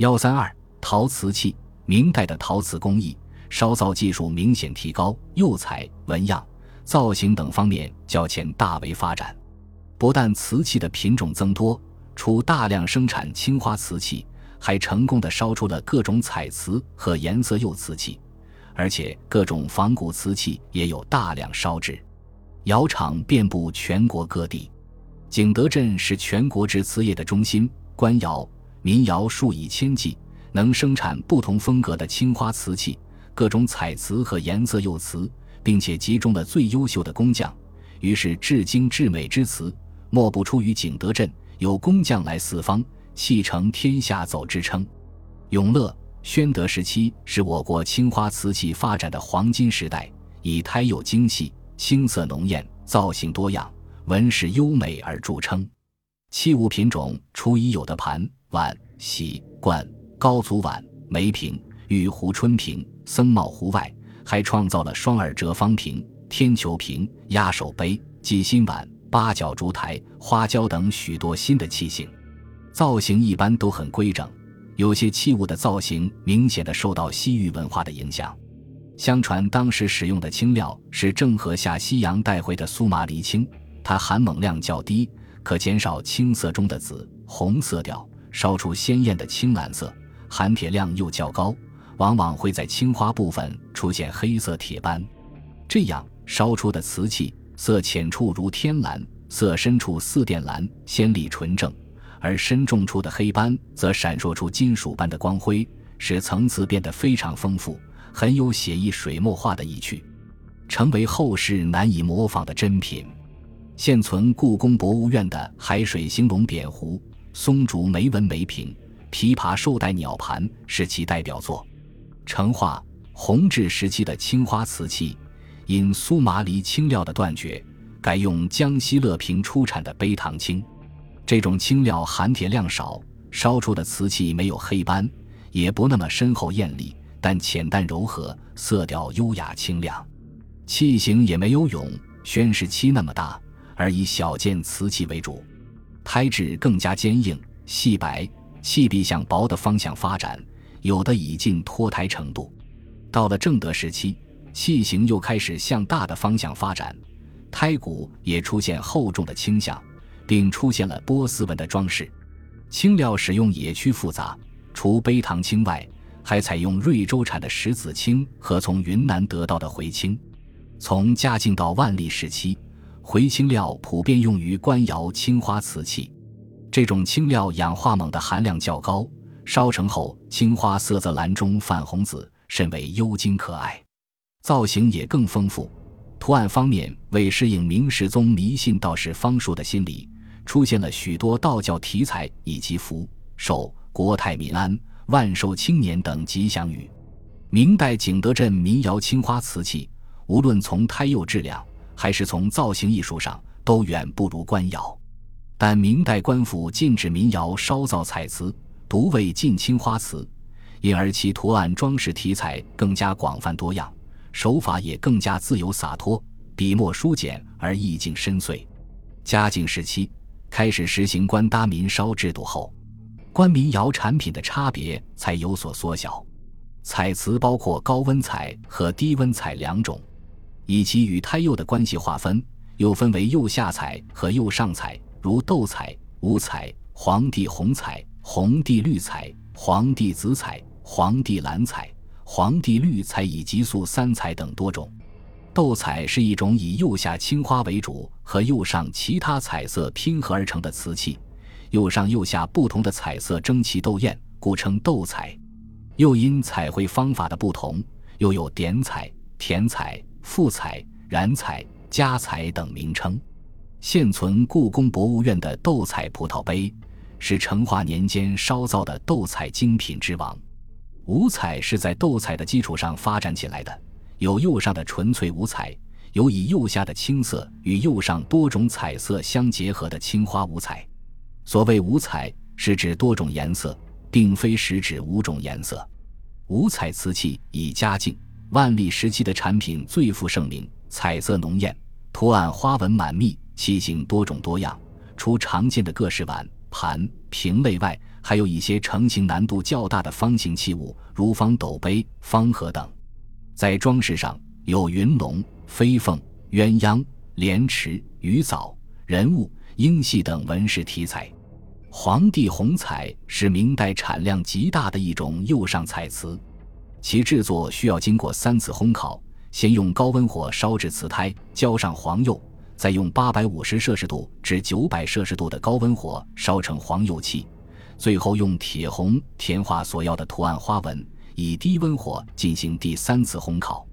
幺三二陶瓷器，明代的陶瓷工艺烧造技术明显提高，釉彩、纹样、造型等方面较前大为发展。不但瓷器的品种增多，除大量生产青花瓷器，还成功的烧出了各种彩瓷和颜色釉瓷器，而且各种仿古瓷器也有大量烧制。窑厂遍布全国各地，景德镇是全国制瓷业的中心，官窑。民窑数以千计，能生产不同风格的青花瓷器、各种彩瓷和颜色釉瓷，并且集中了最优秀的工匠，于是至精至美之瓷莫不出于景德镇。有工匠来四方，气成天下走之称。永乐、宣德时期是我国青花瓷器发展的黄金时代，以胎釉精细、青色浓艳、造型多样、纹饰优美而著称。器物品种除已有的盘。碗、洗罐、高足碗、梅瓶、玉壶、春瓶、僧帽壶外，还创造了双耳折方瓶、天球瓶、压手杯、鸡心碗、八角烛台、花椒等许多新的器型，造型一般都很规整。有些器物的造型明显的受到西域文化的影响。相传当时使用的青料是郑和下西洋带回的苏麻离青，它含锰量较低，可减少青色中的紫红色调。烧出鲜艳的青蓝色，含铁量又较高，往往会在青花部分出现黑色铁斑。这样烧出的瓷器，色浅处如天蓝，色深处似靛蓝，鲜丽纯正；而深重处的黑斑则闪烁出金属般的光辉，使层次变得非常丰富，很有写意水墨画的意趣，成为后世难以模仿的珍品。现存故宫博物院的海水兴隆扁壶。松竹梅纹梅瓶、琵琶绶带鸟盘是其代表作。成化、弘治时期的青花瓷器，因苏麻离青料的断绝，改用江西乐平出产的碑糖青。这种青料含铁量少，烧出的瓷器没有黑斑，也不那么深厚艳丽，但浅淡柔和，色调优雅清亮。器型也没有永宣时期那么大，而以小件瓷器为主。胎质更加坚硬、细白，器壁向薄的方向发展，有的已近脱胎程度。到了正德时期，器型又开始向大的方向发展，胎骨也出现厚重的倾向，并出现了波斯纹的装饰。青料使用也趋复杂，除碑堂青外，还采用瑞州产的石子青和从云南得到的回青。从嘉靖到万历时期。回青料普遍用于官窑青花瓷器，这种青料氧化锰的含量较高，烧成后青花色泽蓝中泛红紫，甚为幽精可爱。造型也更丰富，图案方面为适应明世宗迷信道士方术的心理，出现了许多道教题材以及福寿、国泰民安、万寿青年等吉祥语。明代景德镇民窑青花瓷器，无论从胎釉质量。还是从造型艺术上都远不如官窑，但明代官府禁止民窑烧造彩瓷，独为禁青花瓷，因而其图案装饰题材更加广泛多样，手法也更加自由洒脱，笔墨疏简而意境深邃。嘉靖时期开始实行官搭民烧制度后，官民窑产品的差别才有所缩小。彩瓷包括高温彩和低温彩两种。以其与胎釉的关系划分，又分为釉下彩和釉上彩，如豆彩、五彩、黄地红彩、红地绿彩、黄地紫彩、黄地蓝彩、黄地绿彩以及素三彩等多种。豆彩是一种以釉下青花为主和釉上其他彩色拼合而成的瓷器，釉上釉下不同的彩色争奇斗艳，故称豆彩。又因彩绘方法的不同，又有点彩、填彩。富彩、染彩、加彩等名称，现存故宫博物院的斗彩葡萄杯，是成化年间烧造的斗彩精品之王。五彩是在斗彩的基础上发展起来的，有釉上的纯粹五彩，有以釉下的青色与釉上多种彩色相结合的青花五彩。所谓五彩，是指多种颜色，并非实指五种颜色。五彩瓷器以嘉靖。万历时期的产品最负盛名，彩色浓艳，图案花纹满密，器型多种多样。除常见的各式碗、盘、瓶类外，还有一些成型难度较大的方形器物，如方斗杯、方盒等。在装饰上有云龙、飞凤、鸳鸯、莲池、鱼藻、人物、鹰戏等纹饰题材。黄帝红彩是明代产量极大的一种釉上彩瓷，其制作需要经过三次烘烤，先用高温火烧制瓷胎，浇上黄釉，再用八百五十摄氏度至九百摄氏度的高温火烧成黄釉器，最后用铁红填画所要的图案花纹，以低温火进行第三次烘烤。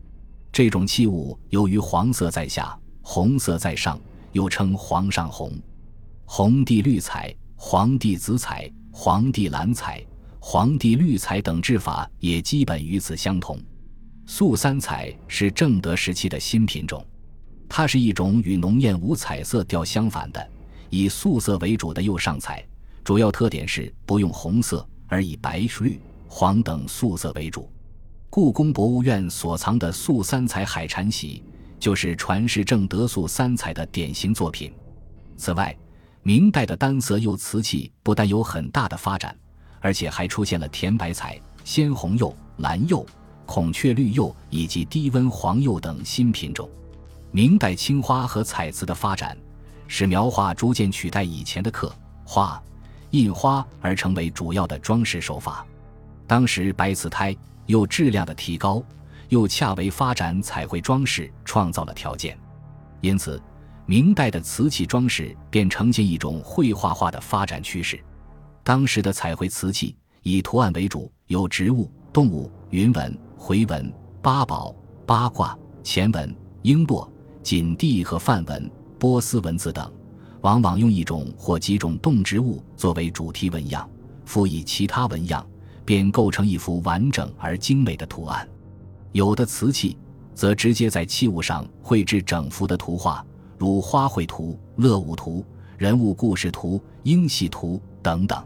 这种器物由于黄色在下，红色在上，又称黄上红、红地绿彩。黄地紫彩、黄地蓝彩、黄地绿彩等制法也基本与此相同。素三彩是正德时期的新品种，它是一种与浓艳五彩色调相反的，以素色为主的釉上彩。主要特点是不用红色，而以白、绿、黄等素色为主。故宫博物院所藏的素三彩海产玺，就是传世正德素三彩的典型作品。此外，明代的单色釉瓷器不但有很大的发展，而且还出现了甜白彩、鲜红釉、蓝釉、孔雀绿釉以及低温黄釉等新品种。明代青花和彩瓷的发展，使描画逐渐取代以前的刻画、印花而成为主要的装饰手法。当时白瓷胎釉质量的提高，又恰为发展彩绘装饰创造了条件，因此。明代的瓷器装饰便呈现一种绘画化的发展趋势。当时的彩绘瓷器以图案为主，有植物、动物、云纹、回纹、八宝、八卦、乾纹、璎珞、锦地和梵文、波斯文字等，往往用一种或几种动植物作为主题纹样，辅以其他纹样，便构成一幅完整而精美的图案。有的瓷器则直接在器物上绘制整幅的图画。如花卉图、乐舞图、人物故事图、鹰戏图等等，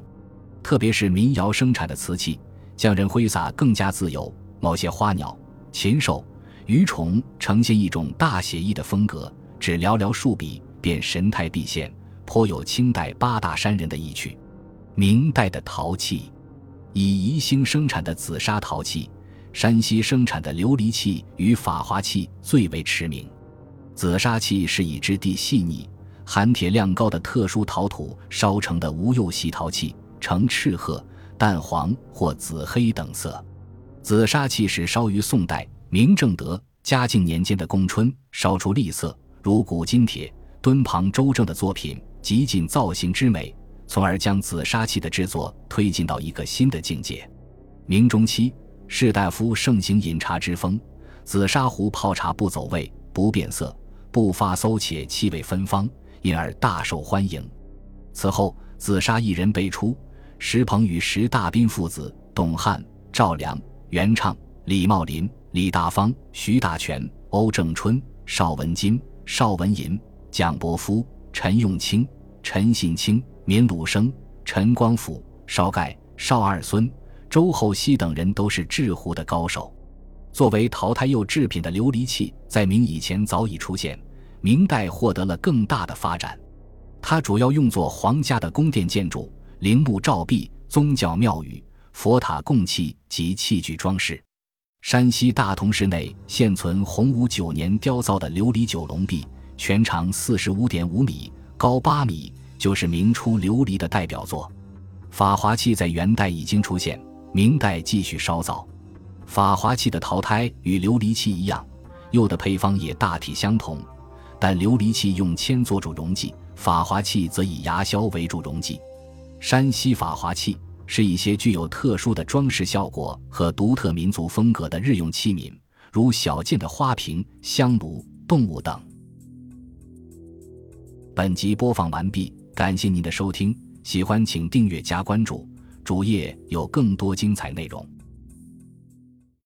特别是民窑生产的瓷器，匠人挥洒更加自由。某些花鸟、禽兽、鱼虫呈现一种大写意的风格，只寥寥数笔便神态毕现，颇有清代八大山人的意趣。明代的陶器，以宜兴生产的紫砂陶器、山西生产的琉璃器与法华器最为驰名。紫砂器是以质地细腻、含铁量高的特殊陶土烧成的无釉细陶器，呈赤褐、淡黄或紫黑等色。紫砂器是烧于宋代明正德、嘉靖年间的宫春，烧出栗色，如古今铁、敦庞周正的作品，极尽造型之美，从而将紫砂器的制作推进到一个新的境界。明中期，士大夫盛行饮茶之风，紫砂壶泡茶不走味、不变色。不发馊且气味芬芳，因而大受欢迎。此后，紫砂一人辈出，石鹏与石大斌父子、董汉、赵良、袁畅、李茂林、李大方、徐大全、欧正春、邵文金、邵文银、蒋伯夫、陈永清、陈信清、闵鲁生、陈光甫、邵盖、邵二孙、周厚熙等人都是制壶的高手。作为陶胎釉制品的琉璃器，在明以前早已出现，明代获得了更大的发展。它主要用作皇家的宫殿建筑、陵墓照壁、宗教庙宇、佛塔供器及器具装饰。山西大同市内现存洪武九年雕造的琉璃九龙壁，全长四十五点五米，高八米，就是明初琉璃的代表作。法华器在元代已经出现，明代继续烧造。法华器的陶胎与琉璃器一样，釉的配方也大体相同，但琉璃器用铅做主溶剂，法华器则以牙硝为主溶剂。山西法华器是一些具有特殊的装饰效果和独特民族风格的日用器皿，如小件的花瓶、香炉、动物等。本集播放完毕，感谢您的收听，喜欢请订阅加关注，主页有更多精彩内容。